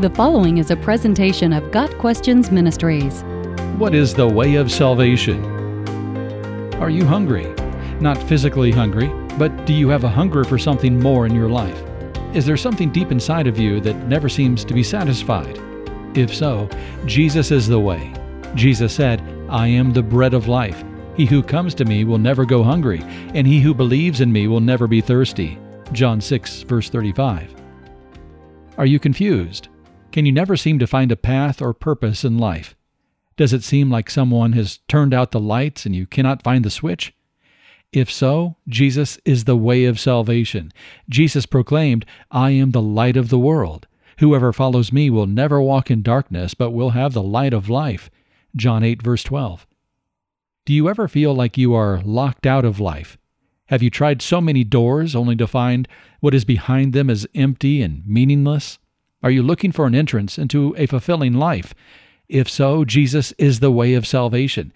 The following is a presentation of Got Questions Ministries. What is the way of salvation? Are you hungry? Not physically hungry, but do you have a hunger for something more in your life? Is there something deep inside of you that never seems to be satisfied? If so, Jesus is the way. Jesus said, I am the bread of life. He who comes to me will never go hungry, and he who believes in me will never be thirsty. John 6, verse 35. Are you confused? Can you never seem to find a path or purpose in life? Does it seem like someone has turned out the lights and you cannot find the switch? If so, Jesus is the way of salvation. Jesus proclaimed, I am the light of the world. Whoever follows me will never walk in darkness, but will have the light of life. John 8, verse 12. Do you ever feel like you are locked out of life? Have you tried so many doors only to find what is behind them is empty and meaningless? Are you looking for an entrance into a fulfilling life? If so, Jesus is the way of salvation.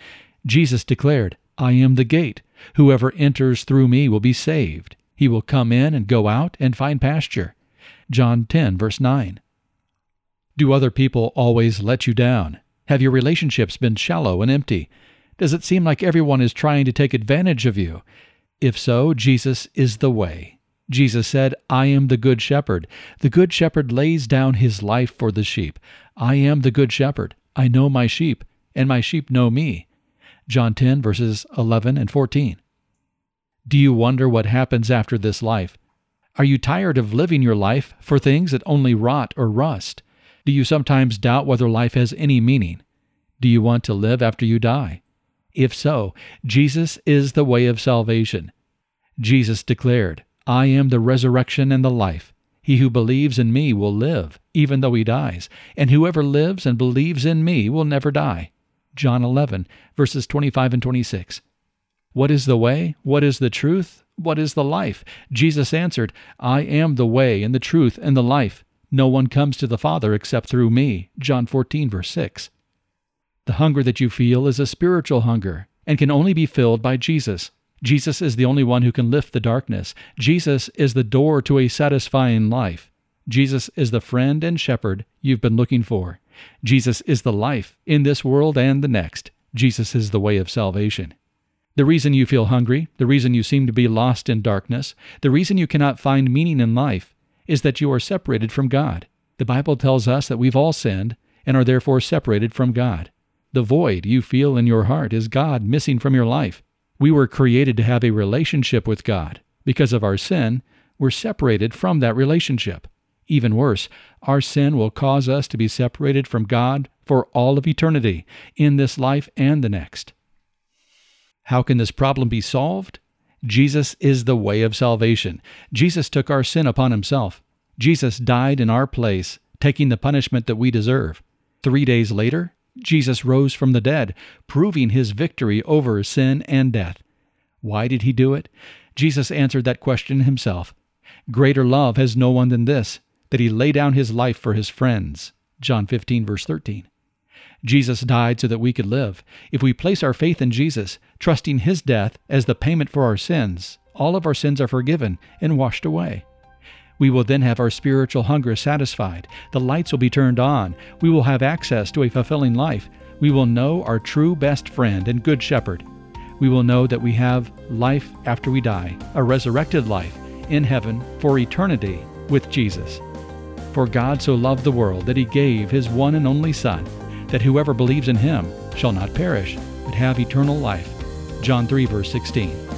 Jesus declared, I am the gate. Whoever enters through me will be saved. He will come in and go out and find pasture. John 10, verse 9. Do other people always let you down? Have your relationships been shallow and empty? Does it seem like everyone is trying to take advantage of you? If so, Jesus is the way. Jesus said, I am the good shepherd. The good shepherd lays down his life for the sheep. I am the good shepherd. I know my sheep, and my sheep know me. John 10, verses 11 and 14. Do you wonder what happens after this life? Are you tired of living your life for things that only rot or rust? Do you sometimes doubt whether life has any meaning? Do you want to live after you die? If so, Jesus is the way of salvation. Jesus declared, I am the resurrection and the life. He who believes in me will live, even though he dies, and whoever lives and believes in me will never die. John 11, verses 25 and 26. What is the way? What is the truth? What is the life? Jesus answered, I am the way and the truth and the life. No one comes to the Father except through me. John 14, verse 6. The hunger that you feel is a spiritual hunger and can only be filled by Jesus. Jesus is the only one who can lift the darkness. Jesus is the door to a satisfying life. Jesus is the friend and shepherd you've been looking for. Jesus is the life in this world and the next. Jesus is the way of salvation. The reason you feel hungry, the reason you seem to be lost in darkness, the reason you cannot find meaning in life is that you are separated from God. The Bible tells us that we've all sinned and are therefore separated from God. The void you feel in your heart is God missing from your life. We were created to have a relationship with God. Because of our sin, we're separated from that relationship. Even worse, our sin will cause us to be separated from God for all of eternity, in this life and the next. How can this problem be solved? Jesus is the way of salvation. Jesus took our sin upon himself. Jesus died in our place, taking the punishment that we deserve. Three days later, Jesus rose from the dead, proving his victory over sin and death. Why did he do it? Jesus answered that question himself. Greater love has no one than this, that he lay down his life for his friends. John 15, verse 13. Jesus died so that we could live. If we place our faith in Jesus, trusting his death as the payment for our sins, all of our sins are forgiven and washed away. We will then have our spiritual hunger satisfied. The lights will be turned on. We will have access to a fulfilling life. We will know our true best friend and good shepherd. We will know that we have life after we die, a resurrected life in heaven for eternity with Jesus. For God so loved the world that he gave his one and only Son, that whoever believes in him shall not perish, but have eternal life. John 3, verse 16.